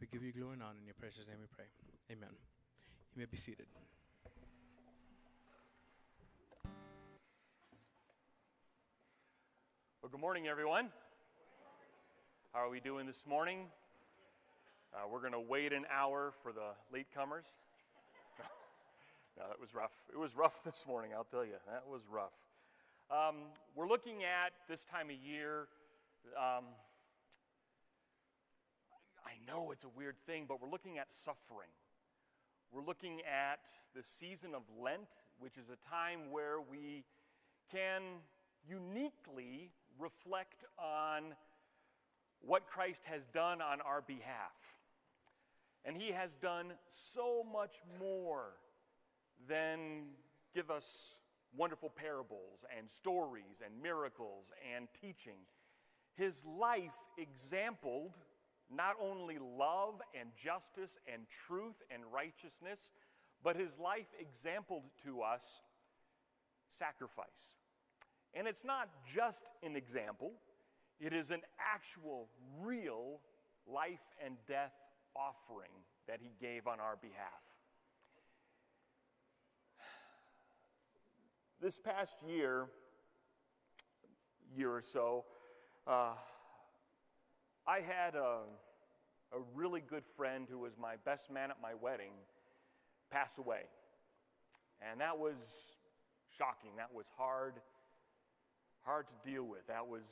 We give you glory and honor in your precious name we pray. Amen. You may be seated. Well, good morning, everyone. How are we doing this morning? Uh, we're going to wait an hour for the latecomers. no, that was rough. It was rough this morning, I'll tell you. That was rough. Um, we're looking at this time of year. Um, I know it's a weird thing, but we're looking at suffering. We're looking at the season of Lent, which is a time where we can uniquely reflect on what Christ has done on our behalf. And he has done so much more than give us wonderful parables and stories and miracles and teaching. His life exampled not only love and justice and truth and righteousness, but his life exampled to us sacrifice. And it's not just an example, it is an actual, real life and death offering that he gave on our behalf. This past year, year or so, uh, I had a, a really good friend who was my best man at my wedding pass away. And that was shocking. That was hard, hard to deal with. That was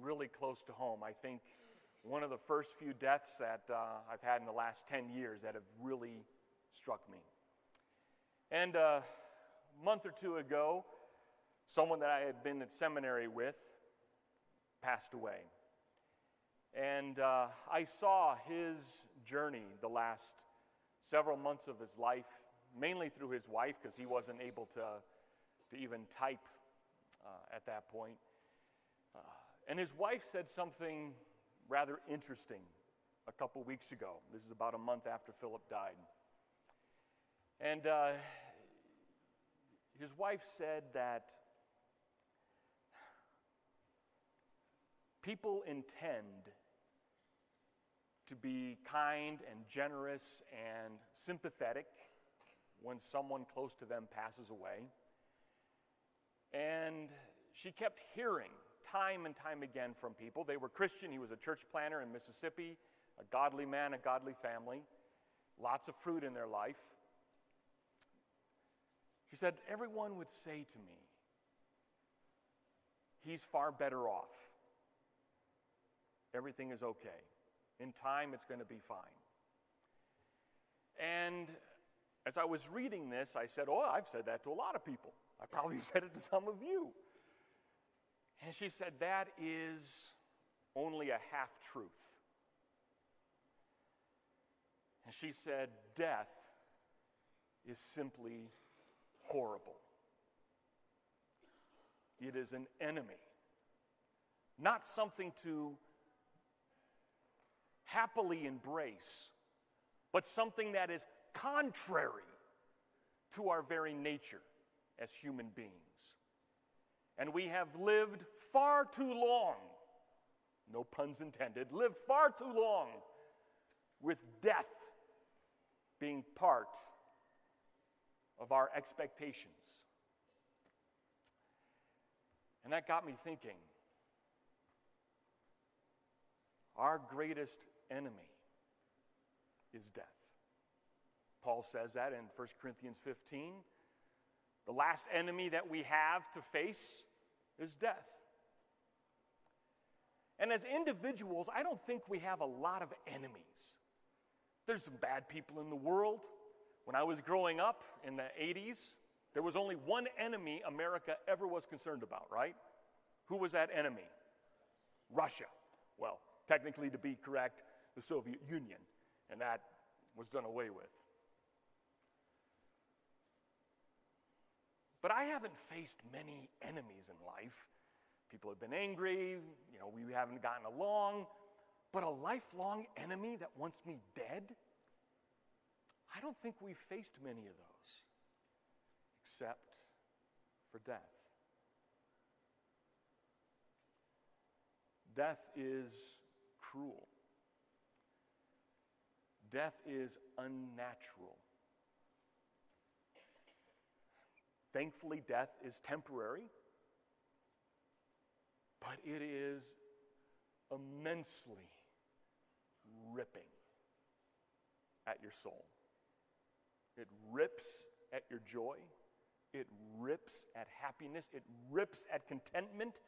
really close to home. I think one of the first few deaths that uh, I've had in the last 10 years that have really struck me. And uh, a month or two ago, someone that I had been at seminary with passed away. And uh, I saw his journey the last several months of his life, mainly through his wife, because he wasn't able to, to even type uh, at that point. Uh, and his wife said something rather interesting a couple weeks ago. This is about a month after Philip died. And uh, his wife said that people intend to be kind and generous and sympathetic when someone close to them passes away. And she kept hearing time and time again from people. They were Christian, he was a church planter in Mississippi, a godly man, a godly family, lots of fruit in their life. She said, Everyone would say to me, He's far better off. Everything is okay. In time, it's going to be fine. And as I was reading this, I said, Oh, I've said that to a lot of people. I probably said it to some of you. And she said, That is only a half truth. And she said, Death is simply horrible. It is an enemy, not something to happily embrace, but something that is contrary to our very nature as human beings. And we have lived far too long, no puns intended, lived far too long with death being part of our expectations. And that got me thinking our greatest enemy is death. Paul says that in 1 Corinthians 15. The last enemy that we have to face is death. And as individuals, I don't think we have a lot of enemies. There's some bad people in the world. When I was growing up in the 80s, there was only one enemy America ever was concerned about, right? Who was that enemy? Russia. Well, technically, to be correct, the Soviet Union, and that was done away with. But I haven't faced many enemies in life. People have been angry, you know, we haven't gotten along, but a lifelong enemy that wants me dead? I don't think we've faced many of those, except for death. Death is cruel. Death is unnatural. Thankfully, death is temporary, but it is immensely ripping at your soul. It rips at your joy. It rips at happiness. It rips at contentment.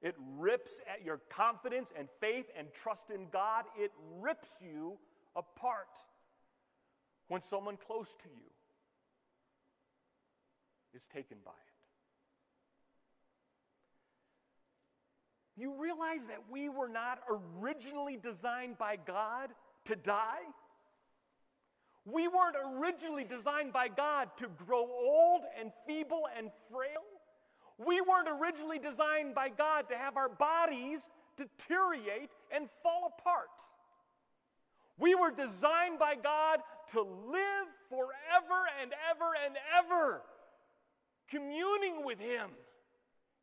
It rips at your confidence and faith and trust in God. It rips you apart when someone close to you is taken by it. You realize that we were not originally designed by God to die? We weren't originally designed by God to grow old and feeble and frail. We weren't originally designed by God to have our bodies deteriorate and fall apart. We were designed by God to live forever and ever and ever, communing with Him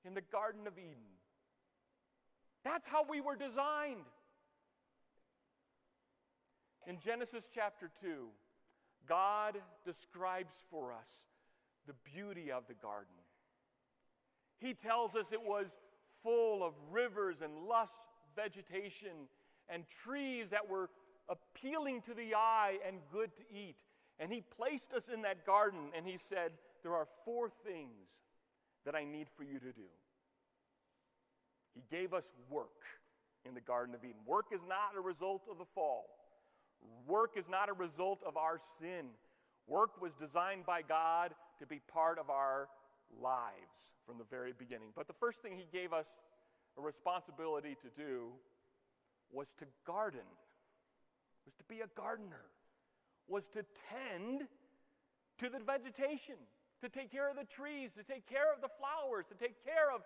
in the Garden of Eden. That's how we were designed. In Genesis chapter 2, God describes for us the beauty of the garden. He tells us it was full of rivers and lush vegetation and trees that were appealing to the eye and good to eat. And He placed us in that garden and He said, There are four things that I need for you to do. He gave us work in the Garden of Eden. Work is not a result of the fall. Work is not a result of our sin. Work was designed by God to be part of our lives from the very beginning. But the first thing He gave us a responsibility to do was to garden, was to be a gardener, was to tend to the vegetation, to take care of the trees, to take care of the flowers, to take care of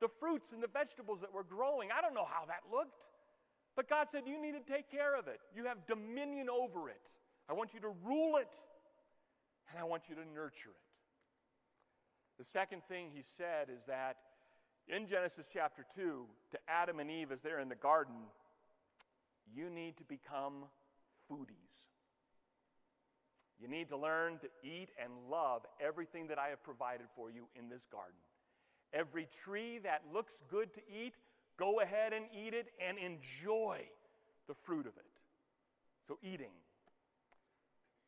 the fruits and the vegetables that were growing. I don't know how that looked. But God said, You need to take care of it. You have dominion over it. I want you to rule it, and I want you to nurture it. The second thing he said is that in Genesis chapter 2, to Adam and Eve as they're in the garden, you need to become foodies. You need to learn to eat and love everything that I have provided for you in this garden. Every tree that looks good to eat, Go ahead and eat it and enjoy the fruit of it. So, eating.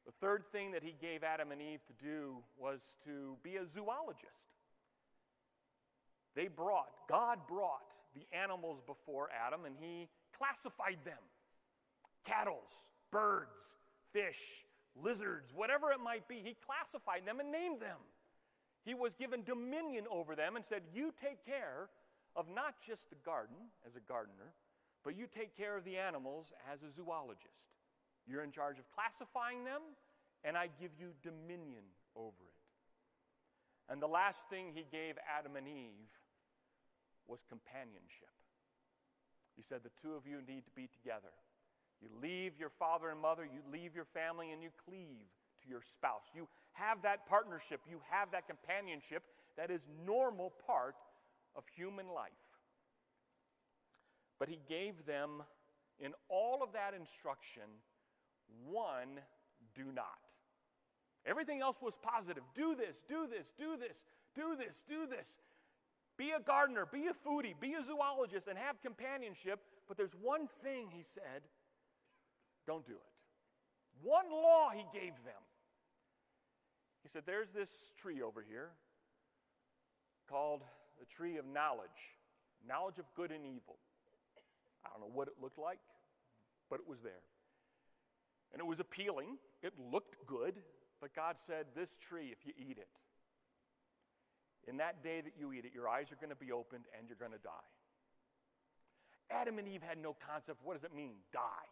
The third thing that he gave Adam and Eve to do was to be a zoologist. They brought, God brought the animals before Adam and he classified them cattles, birds, fish, lizards, whatever it might be. He classified them and named them. He was given dominion over them and said, You take care of not just the garden as a gardener, but you take care of the animals as a zoologist. You're in charge of classifying them, and I give you dominion over it. And the last thing he gave Adam and Eve was companionship. He said, The two of you need to be together. You leave your father and mother, you leave your family, and you cleave to your spouse. You have that partnership, you have that companionship that is normal part of human life. But he gave them, in all of that instruction, one do not. Everything else was positive. Do this, do this, do this, do this, do this. Be a gardener, be a foodie, be a zoologist, and have companionship. But there's one thing, he said don't do it. One law he gave them. He said, There's this tree over here called the tree of knowledge, knowledge of good and evil. I don't know what it looked like, but it was there. And it was appealing, it looked good, but God said, This tree, if you eat it, in that day that you eat it, your eyes are going to be opened and you're going to die. Adam and Eve had no concept. What does it mean, die?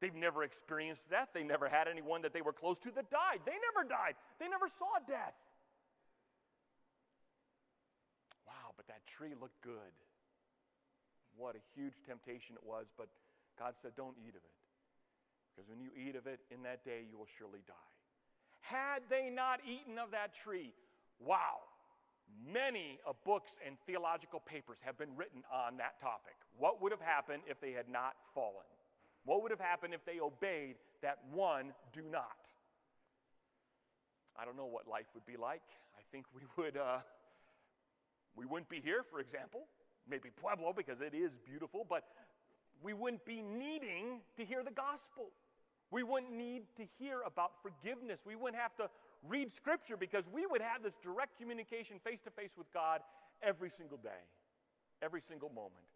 They've never experienced death. They never had anyone that they were close to that died. They never died. They never saw death. Wow, but that tree looked good. What a huge temptation it was, but God said, Don't eat of it. Because when you eat of it, in that day you will surely die. Had they not eaten of that tree, wow, many of books and theological papers have been written on that topic. What would have happened if they had not fallen? What would have happened if they obeyed that one do not. I don't know what life would be like. I think we would uh, we wouldn't be here, for example. Maybe Pueblo because it is beautiful, but we wouldn't be needing to hear the gospel. We wouldn't need to hear about forgiveness. We wouldn't have to read scripture because we would have this direct communication face to face with God every single day, every single moment.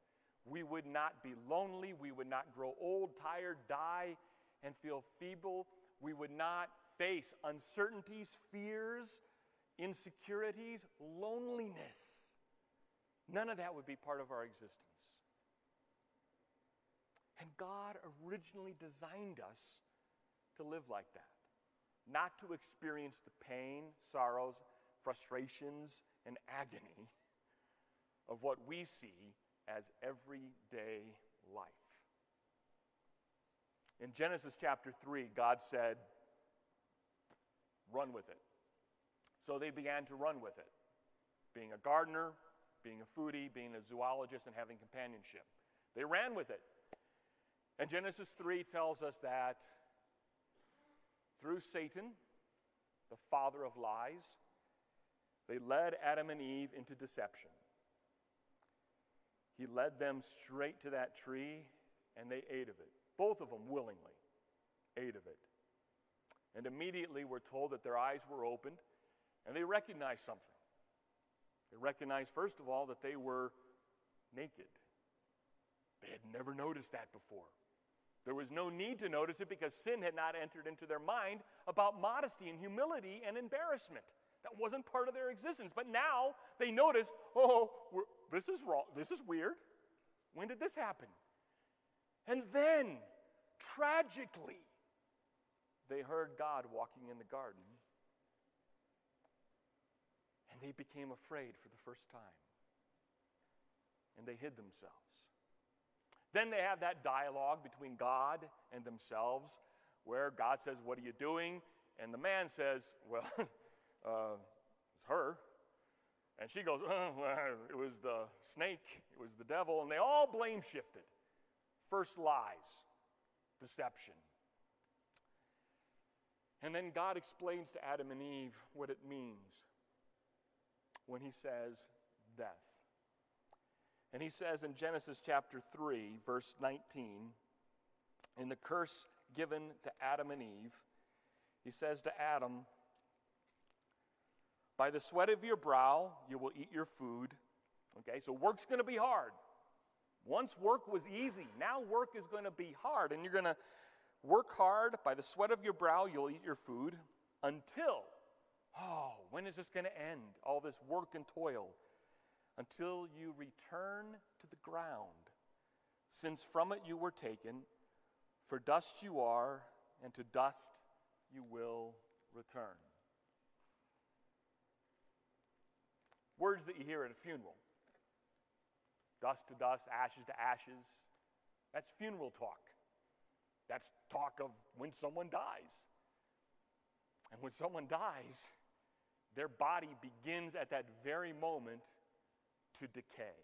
We would not be lonely. We would not grow old, tired, die, and feel feeble. We would not face uncertainties, fears, insecurities, loneliness. None of that would be part of our existence. And God originally designed us to live like that, not to experience the pain, sorrows, frustrations, and agony of what we see as everyday life. In Genesis chapter 3, God said, Run with it. So they began to run with it, being a gardener, being a foodie, being a zoologist, and having companionship. They ran with it. And Genesis 3 tells us that through Satan, the father of lies, they led Adam and Eve into deception. He led them straight to that tree, and they ate of it. Both of them willingly ate of it. And immediately we're told that their eyes were opened, and they recognized something. They recognized, first of all, that they were naked. They had never noticed that before. There was no need to notice it because sin had not entered into their mind about modesty and humility and embarrassment. That wasn't part of their existence. But now they notice, oh, this is wrong. This is weird. When did this happen? And then, tragically, they heard God walking in the garden and they became afraid for the first time. And they hid themselves. Then they have that dialogue between God and themselves where God says, What are you doing? And the man says, Well, uh, it's her. And she goes, oh, It was the snake, it was the devil. And they all blame shifted. First lies, deception. And then God explains to Adam and Eve what it means when he says death. And he says in Genesis chapter 3, verse 19, in the curse given to Adam and Eve, he says to Adam, By the sweat of your brow you will eat your food. Okay, so work's going to be hard. Once work was easy, now work is going to be hard. And you're going to work hard. By the sweat of your brow you'll eat your food until, oh, when is this going to end? All this work and toil until you return to the ground, since from it you were taken. For dust you are, and to dust you will return. Words that you hear at a funeral dust to dust, ashes to ashes. That's funeral talk. That's talk of when someone dies. And when someone dies, their body begins at that very moment to decay,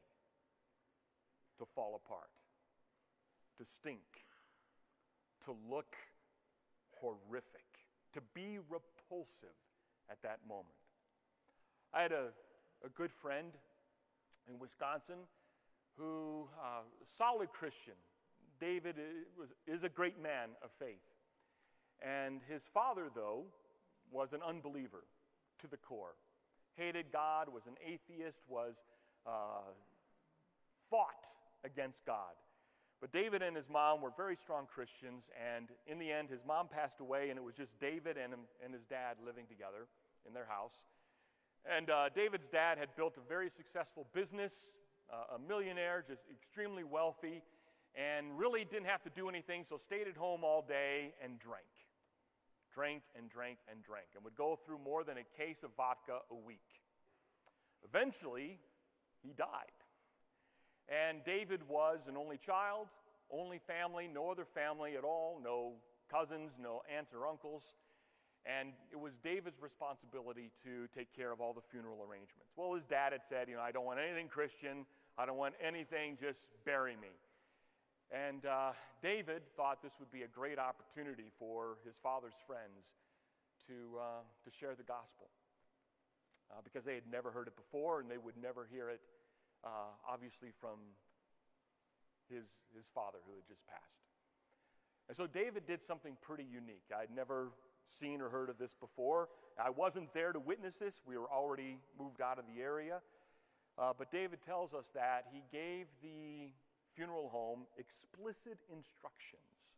to fall apart, to stink, to look horrific, to be repulsive at that moment. I had a, a good friend in Wisconsin who, uh, solid Christian. David was, is a great man of faith. And his father, though, was an unbeliever to the core. Hated God, was an atheist, was uh, fought against God. But David and his mom were very strong Christians, and in the end, his mom passed away, and it was just David and, him, and his dad living together in their house. And uh, David's dad had built a very successful business, uh, a millionaire, just extremely wealthy, and really didn't have to do anything, so stayed at home all day and drank. Drank and drank and drank, and would go through more than a case of vodka a week. Eventually, he died. And David was an only child, only family, no other family at all, no cousins, no aunts or uncles. And it was David's responsibility to take care of all the funeral arrangements. Well, his dad had said, You know, I don't want anything Christian. I don't want anything, just bury me. And uh, David thought this would be a great opportunity for his father's friends to, uh, to share the gospel uh, because they had never heard it before and they would never hear it, uh, obviously, from his, his father who had just passed. And so David did something pretty unique. I'd never seen or heard of this before. I wasn't there to witness this, we were already moved out of the area. Uh, but David tells us that he gave the funeral home explicit instructions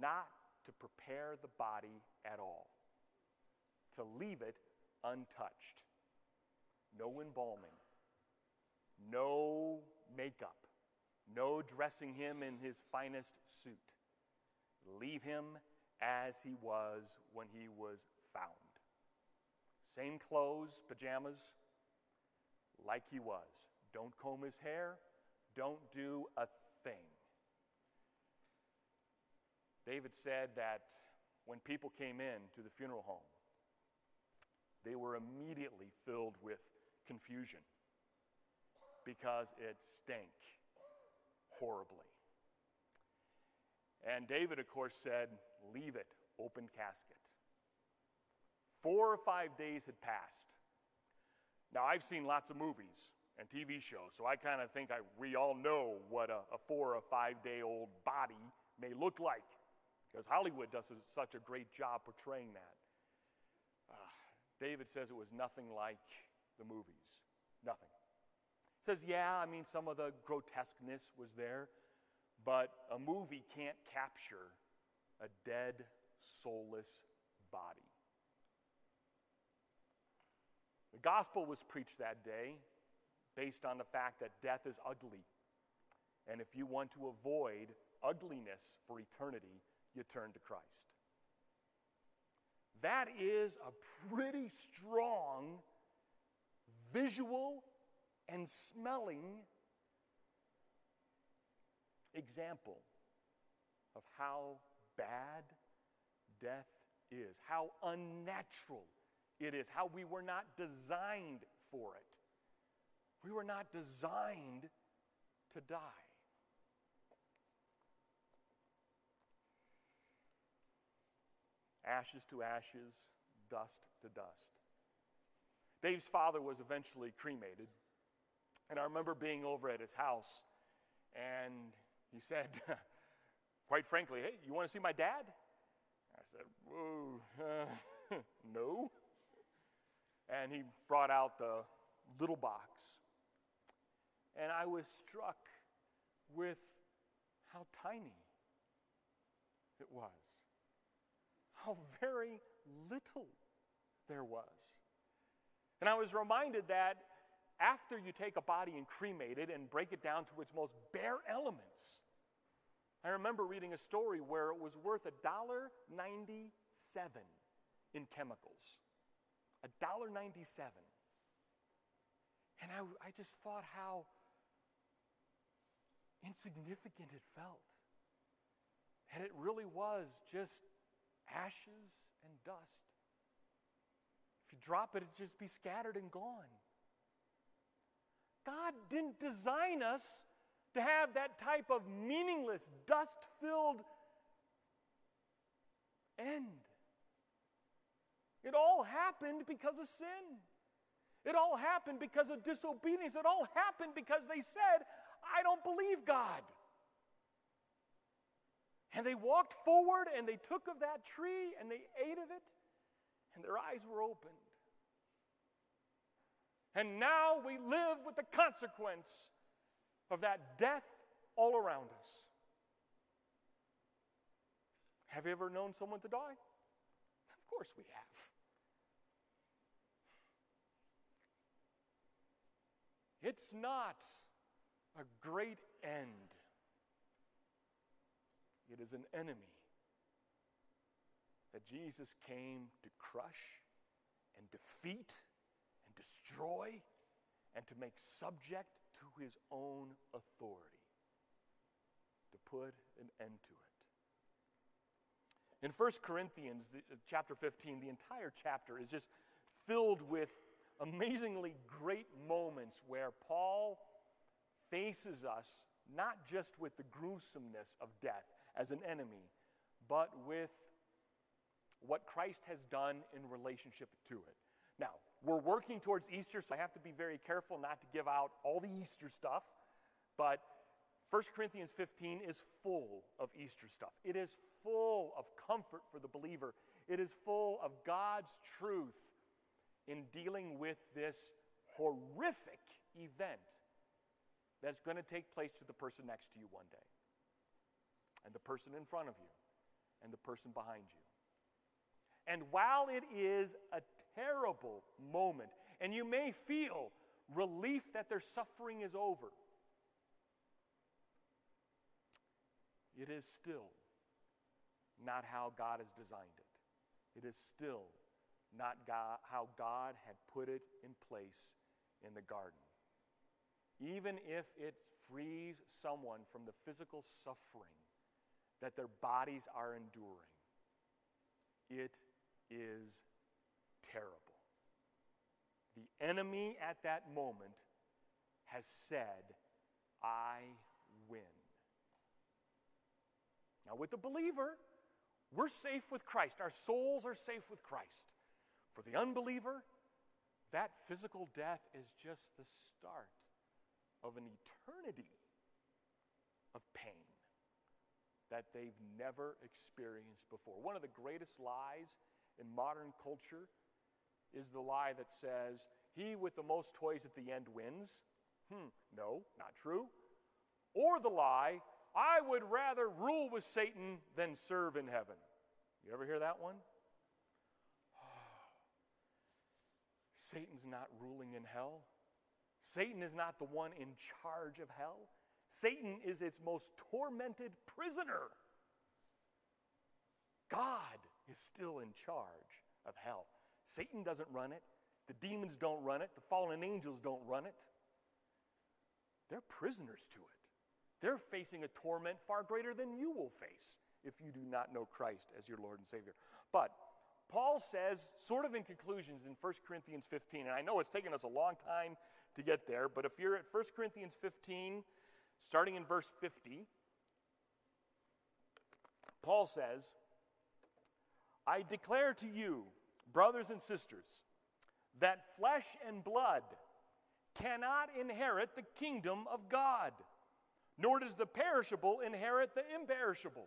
not to prepare the body at all, to leave it untouched. No embalming, no makeup, no dressing him in his finest suit. Leave him as he was when he was found. Same clothes, pajamas, like he was. Don't comb his hair, don't do a thing. David said that when people came in to the funeral home, they were immediately filled with confusion because it stank horribly. And David, of course, said, Leave it, open casket. Four or five days had passed. Now, I've seen lots of movies and TV shows, so I kind of think I, we all know what a, a four or five day old body may look like because Hollywood does such a great job portraying that. Uh, David says it was nothing like the movies. Nothing. Says, yeah, I mean, some of the grotesqueness was there, but a movie can't capture a dead, soulless body. The gospel was preached that day based on the fact that death is ugly. And if you want to avoid ugliness for eternity, you turn to Christ. That is a pretty strong visual and smelling example of how bad death is, how unnatural it is, how we were not designed for it. We were not designed to die. Ashes to ashes, dust to dust. Dave's father was eventually cremated. And I remember being over at his house, and he said, quite frankly, hey, you want to see my dad? I said, whoa, uh, no. And he brought out the little box. And I was struck with how tiny it was, how very little there was. And I was reminded that after you take a body and cremate it and break it down to its most bare elements, I remember reading a story where it was worth $1.97 in chemicals. $1.97. And I, I just thought how insignificant it felt. And it really was just ashes and dust. If you drop it, it'd just be scattered and gone. God didn't design us to have that type of meaningless, dust filled end. It all happened because of sin. It all happened because of disobedience. It all happened because they said, I don't believe God. And they walked forward and they took of that tree and they ate of it, and their eyes were opened. And now we live with the consequence of that death all around us. Have you ever known someone to die? Of course we have. It's not a great end, it is an enemy that Jesus came to crush and defeat and destroy and to make subject his own authority, to put an end to it. In 1 Corinthians the, uh, chapter 15, the entire chapter is just filled with amazingly great moments where Paul faces us not just with the gruesomeness of death as an enemy, but with what Christ has done in relationship to it. Now, we're working towards Easter, so I have to be very careful not to give out all the Easter stuff, but 1 Corinthians 15 is full of Easter stuff. It is full of comfort for the believer. It is full of God's truth in dealing with this horrific event that's going to take place to the person next to you one day, and the person in front of you, and the person behind you. And while it is a terrible moment, and you may feel relief that their suffering is over, it is still not how God has designed it. It is still not God, how God had put it in place in the garden. Even if it frees someone from the physical suffering that their bodies are enduring, it is terrible. The enemy at that moment has said, I win. Now, with the believer, we're safe with Christ. Our souls are safe with Christ. For the unbeliever, that physical death is just the start of an eternity of pain that they've never experienced before. One of the greatest lies in modern culture is the lie that says, he with the most toys at the end wins. Hmm, no, not true. Or the lie, I would rather rule with Satan than serve in heaven. You ever hear that one? Satan's not ruling in hell. Satan is not the one in charge of hell. Satan is its most tormented prisoner. God is still in charge of hell. Satan doesn't run it, the demons don't run it, the fallen angels don't run it. They're prisoners to it. They're facing a torment far greater than you will face if you do not know Christ as your Lord and Savior. But Paul says, sort of in conclusions in 1 Corinthians 15, and I know it's taken us a long time to get there, but if you're at 1 Corinthians 15, starting in verse 50, Paul says, I declare to you, brothers and sisters, that flesh and blood cannot inherit the kingdom of God, nor does the perishable inherit the imperishable.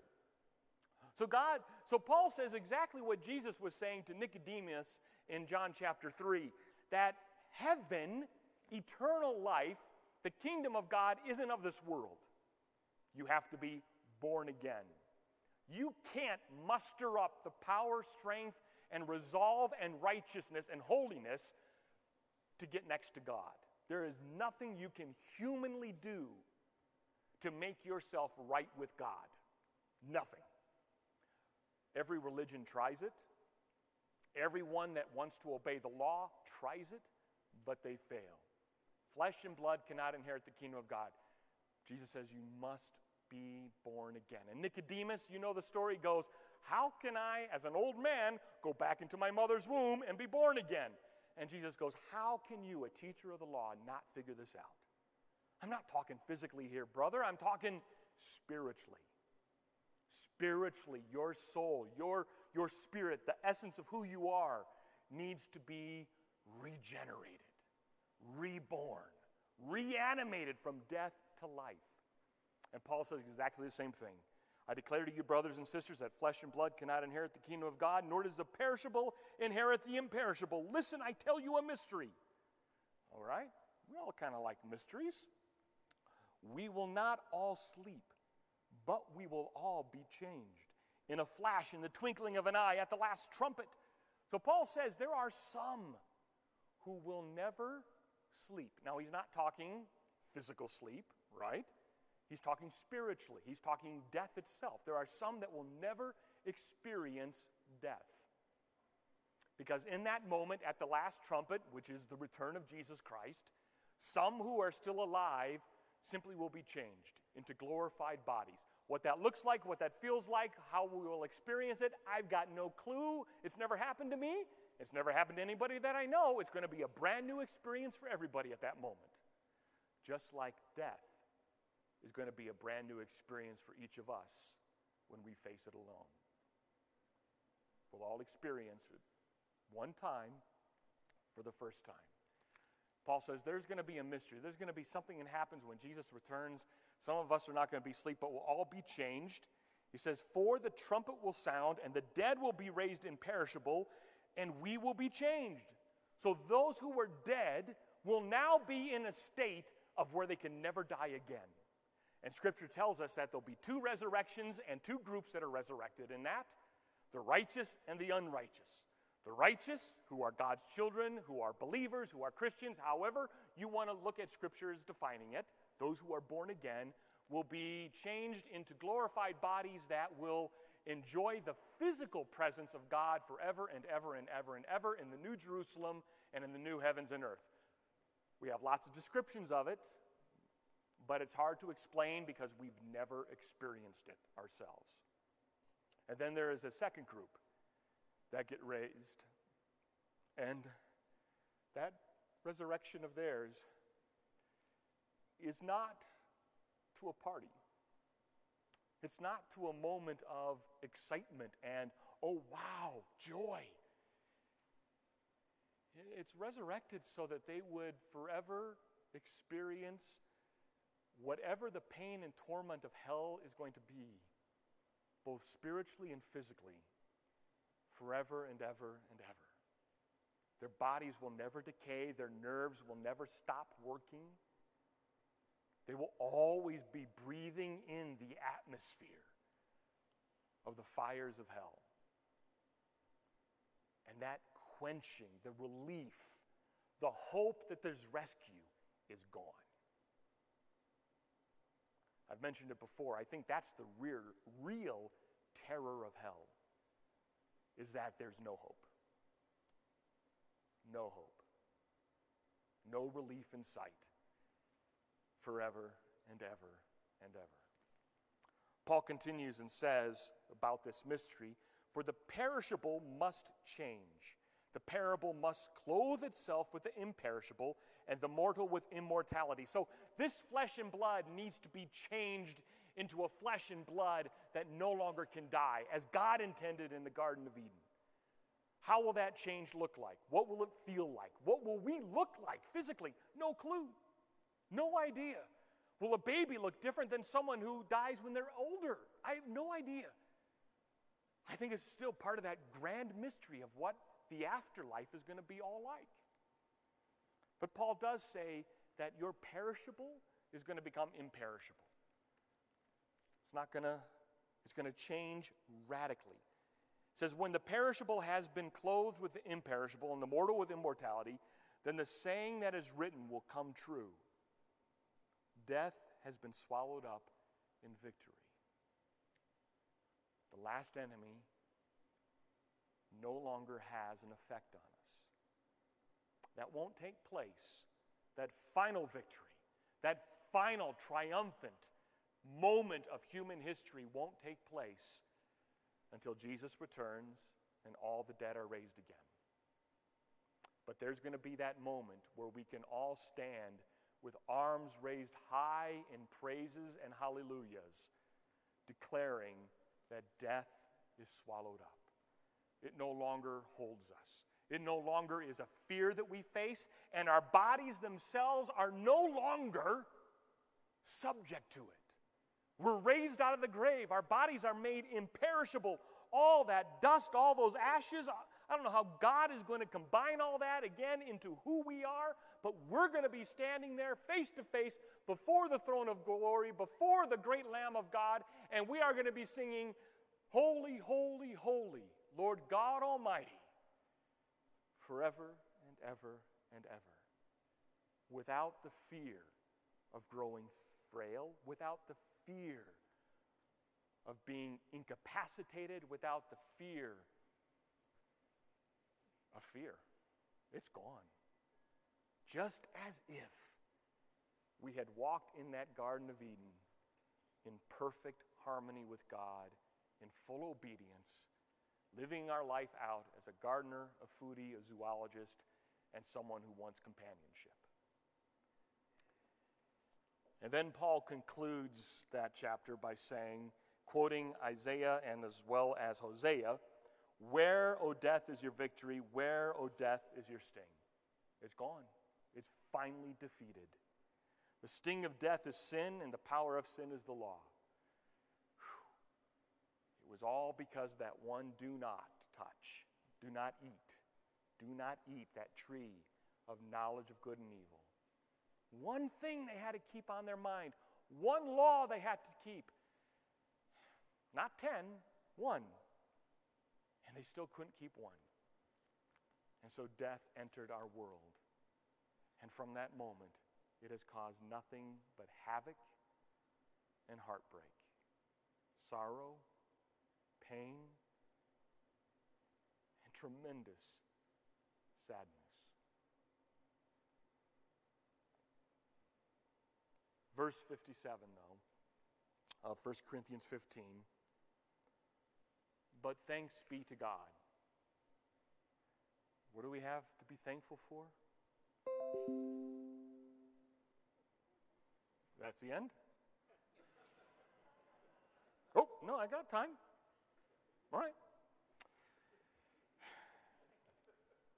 So God, so Paul says exactly what Jesus was saying to Nicodemus in John chapter 3 that heaven, eternal life, the kingdom of God isn't of this world. You have to be born again. You can't muster up the power, strength, and resolve and righteousness and holiness to get next to God. There is nothing you can humanly do to make yourself right with God. Nothing. Every religion tries it. Everyone that wants to obey the law tries it, but they fail. Flesh and blood cannot inherit the kingdom of God. Jesus says you must be born again. And Nicodemus, you know the story goes, How can I, as an old man, go back into my mother's womb and be born again? And Jesus goes, How can you, a teacher of the law, not figure this out? I'm not talking physically here, brother. I'm talking spiritually. Spiritually, your soul, your, your spirit, the essence of who you are, needs to be regenerated, reborn, reanimated from death to life. And Paul says exactly the same thing. I declare to you, brothers and sisters, that flesh and blood cannot inherit the kingdom of God, nor does the perishable inherit the imperishable. Listen, I tell you a mystery. All right? We all kind of like mysteries. We will not all sleep, but we will all be changed in a flash, in the twinkling of an eye, at the last trumpet. So Paul says there are some who will never sleep. Now, he's not talking physical sleep, right? He's talking spiritually, he's talking death itself. There are some that will never experience death. Because in that moment, at the last trumpet, which is the return of Jesus Christ, some who are still alive simply will be changed into glorified bodies. What that looks like, what that feels like, how we will experience it, I've got no clue. It's never happened to me. It's never happened to anybody that I know. It's going to be a brand new experience for everybody at that moment. Just like death is going to be a brand new experience for each of us when we face it alone. We'll all experience it one time for the first time. Paul says there's going to be a mystery. There's going to be something that happens when Jesus returns. Some of us are not going to be asleep, but we'll all be changed. He says, For the trumpet will sound, and the dead will be raised imperishable, and we will be changed. So those who were dead will now be in a state of where they can never die again. And scripture tells us that there'll be two resurrections and two groups that are resurrected in that the righteous and the unrighteous. The righteous, who are God's children, who are believers, who are Christians, however you want to look at scripture as defining it, those who are born again will be changed into glorified bodies that will enjoy the physical presence of God forever and ever and ever and ever in the New Jerusalem and in the new heavens and earth. We have lots of descriptions of it, but it's hard to explain because we've never experienced it ourselves. And then there is a second group that get raised, and that resurrection of theirs is not to a party. It's not to a moment of excitement and, oh wow, joy. It's resurrected so that they would forever experience whatever the pain and torment of hell is going to be, both spiritually and physically, forever and ever and ever. Their bodies will never decay, their nerves will never stop working. They will always be breathing in the atmosphere of the fires of hell. And that quenching, the relief, the hope that there's rescue is gone. I've mentioned it before. I think that's the real, real terror of hell is that there's no hope. No hope. No relief in sight forever and ever and ever. Paul continues and says about this mystery For the perishable must change. The parable must clothe itself with the imperishable, and the mortal with immortality. So, this flesh and blood needs to be changed into a flesh and blood that no longer can die, as God intended in the Garden of Eden. How will that change look like? What will it feel like? What will we look like physically? No clue. No idea. Will a baby look different than someone who dies when they're older? I have no idea. I think it's still part of that grand mystery of what the afterlife is going to be all like. But Paul does say that your perishable is going to become imperishable. It's not going to, it's going to change radically. It says, When the perishable has been clothed with the imperishable and the mortal with immortality, then the saying that is written will come true Death has been swallowed up in victory. The last enemy no longer has an effect on us. That won't take place. That final victory, that final triumphant moment of human history won't take place until Jesus returns and all the dead are raised again. But there's going to be that moment where we can all stand with arms raised high in praises and hallelujahs, declaring that death is swallowed up. It no longer holds us. It no longer is a fear that we face, and our bodies themselves are no longer subject to it. We're raised out of the grave. Our bodies are made imperishable. All that dust, all those ashes, I don't know how God is going to combine all that again into who we are, but we're going to be standing there face to face before the throne of glory, before the great Lamb of God, and we are going to be singing, Holy, holy, holy, Lord God Almighty, forever and ever and ever, without the fear of growing frail, without the fear of being incapacitated, without the fear of fear. It's gone. Just as if we had walked in that Garden of Eden in perfect harmony with God, in full obedience, living our life out as a gardener, a foodie, a zoologist, and someone who wants companionship. And then Paul concludes that chapter by saying, quoting Isaiah and as well as Hosea, Where, O death, is your victory? Where, O death, is your sting? It's gone. It's finally defeated. The sting of death is sin, and the power of sin is the law. It was all because that one do not touch, do not eat, do not eat that tree of knowledge of good and evil. One thing they had to keep on their mind, one law they had to keep. Not ten, one. And they still couldn't keep one. And so death entered our world. And from that moment, it has caused nothing but havoc and heartbreak, sorrow, pain, and tremendous sadness. Verse 57, though, of 1 Corinthians 15. But thanks be to God. What do we have to be thankful for? That's the end? Oh, no, I got time. All right.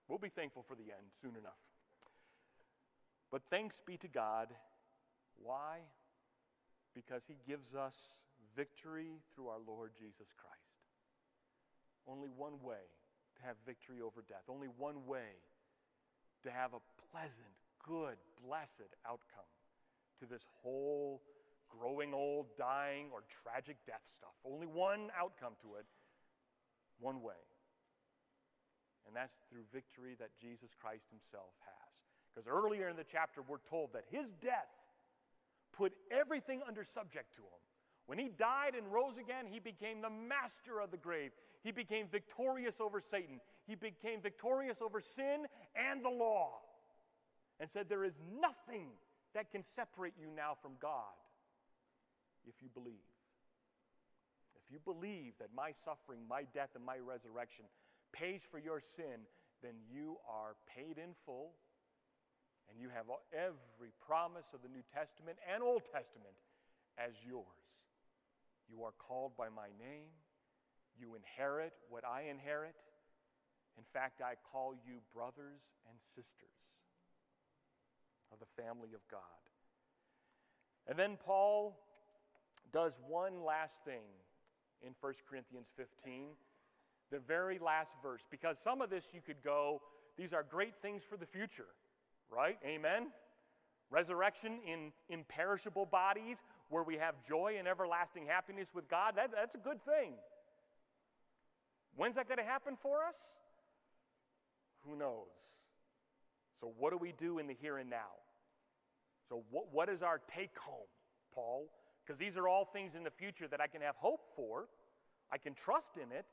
We'll be thankful for the end soon enough. But thanks be to God. Why? Because He gives us victory through our Lord Jesus Christ. Only one way to have victory over death, only one way to have a pleasant, good, blessed outcome to this whole growing old, dying, or tragic death stuff. Only one outcome to it, one way. And that's through victory that Jesus Christ himself has. Because earlier in the chapter, we're told that his death put everything under subject to him. When he died and rose again, he became the master of the grave. He became victorious over Satan. He became victorious over sin and the law. And said, There is nothing that can separate you now from God if you believe. If you believe that my suffering, my death, and my resurrection pays for your sin, then you are paid in full and you have every promise of the New Testament and Old Testament as yours. You are called by my name. You inherit what I inherit. In fact, I call you brothers and sisters of the family of God. And then Paul does one last thing in 1 Corinthians 15, the very last verse, because some of this you could go, these are great things for the future, right? Amen? Resurrection in imperishable bodies where we have joy and everlasting happiness with God, that, that's a good thing. When's that going to happen for us? Who knows? So, what do we do in the here and now? So, what, what is our take home, Paul? Because these are all things in the future that I can have hope for, I can trust in it,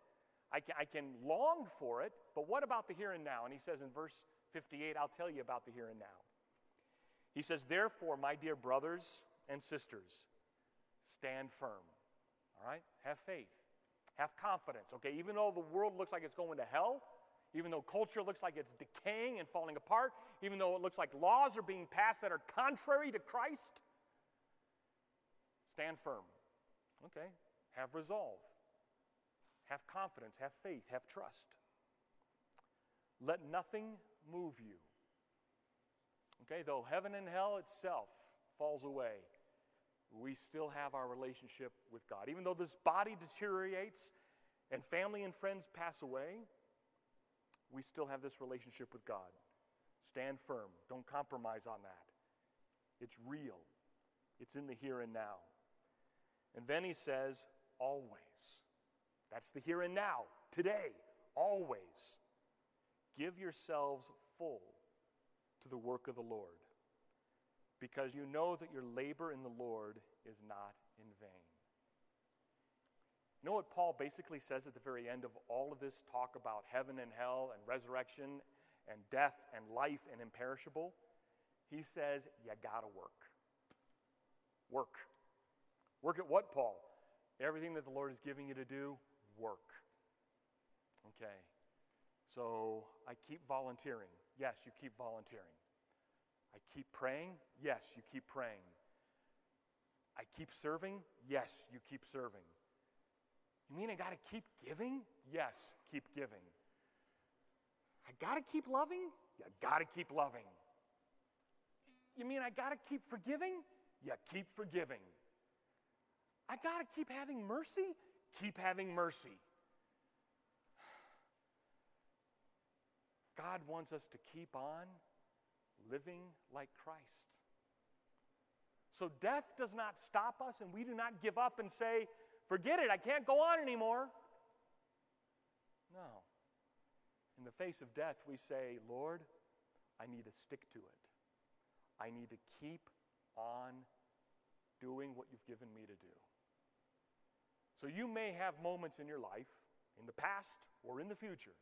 I can, I can long for it, but what about the here and now? And he says in verse 58, I'll tell you about the here and now. He says, Therefore, my dear brothers and sisters, stand firm. All right? Have faith. Have confidence. Okay? Even though the world looks like it's going to hell, even though culture looks like it's decaying and falling apart, even though it looks like laws are being passed that are contrary to Christ, stand firm. Okay? Have resolve. Have confidence. Have faith. Have trust. Let nothing move you. Okay? Though heaven and hell itself falls away, we still have our relationship with God. Even though this body deteriorates and family and friends pass away, we still have this relationship with God. Stand firm. Don't compromise on that. It's real, it's in the here and now. And then he says, always. That's the here and now, today, always. Give yourselves full to the work of the Lord, because you know that your labor in the Lord is not in vain. You know what Paul basically says at the very end of all of this talk about heaven and hell and resurrection and death and life and imperishable? He says, You gotta work. Work. Work at what, Paul? Everything that the Lord is giving you to do, work. Okay. So I keep volunteering. Yes, you keep volunteering. I keep praying. Yes, you keep praying. I keep serving? Yes, you keep serving. You mean I got to keep giving? Yes, keep giving. I got to keep loving? You got to keep loving. You mean I got to keep forgiving? You keep forgiving. I got to keep having mercy? Keep having mercy. God wants us to keep on living like Christ. So death does not stop us, and we do not give up and say, Forget it, I can't go on anymore. No. In the face of death, we say, Lord, I need to stick to it. I need to keep on doing what you've given me to do. So you may have moments in your life, in the past or in the future,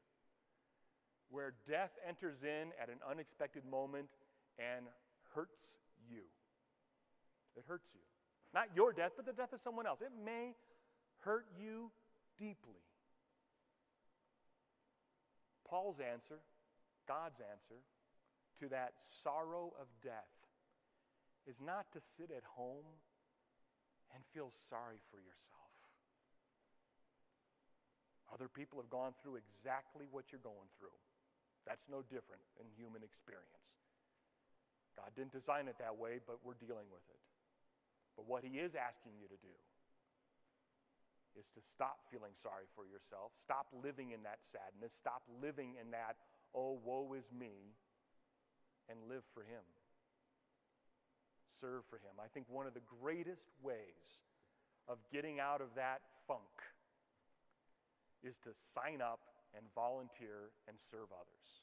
where death enters in at an unexpected moment and hurts you. It hurts you. Not your death, but the death of someone else. It may hurt you deeply. Paul's answer, God's answer to that sorrow of death is not to sit at home and feel sorry for yourself. Other people have gone through exactly what you're going through. That's no different in human experience. God didn't design it that way, but we're dealing with it. But what He is asking you to do is to stop feeling sorry for yourself, stop living in that sadness, stop living in that, oh, woe is me, and live for Him. Serve for Him. I think one of the greatest ways of getting out of that funk is to sign up and volunteer and serve others.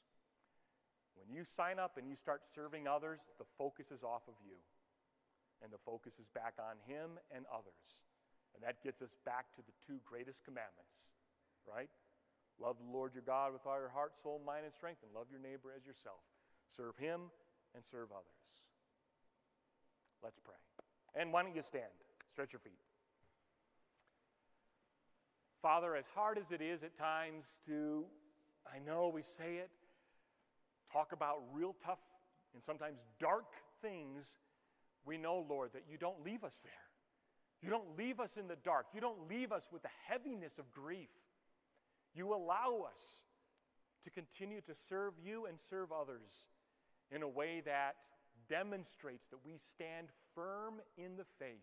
When you sign up and you start serving others, the focus is off of you. And the focus is back on Him and others. And that gets us back to the two greatest commandments, right? Love the Lord your God with all your heart, soul, mind, and strength, and love your neighbor as yourself. Serve him and serve others. Let's pray. And why don't you stand? Stretch your feet. Father, as hard as it is at times to, I know we say it, talk about real tough and sometimes dark things, we know, Lord, that you don't leave us there. You don't leave us in the dark. You don't leave us with the heaviness of grief. You allow us to continue to serve you and serve others in a way that demonstrates that we stand firm in the faith.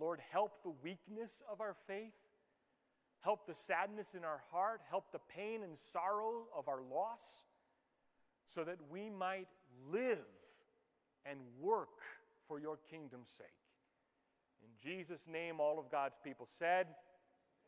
Lord, help the weakness of our faith. Help the sadness in our heart. Help the pain and sorrow of our loss so that we might live and work for your kingdom's sake. In Jesus' name, all of God's people said,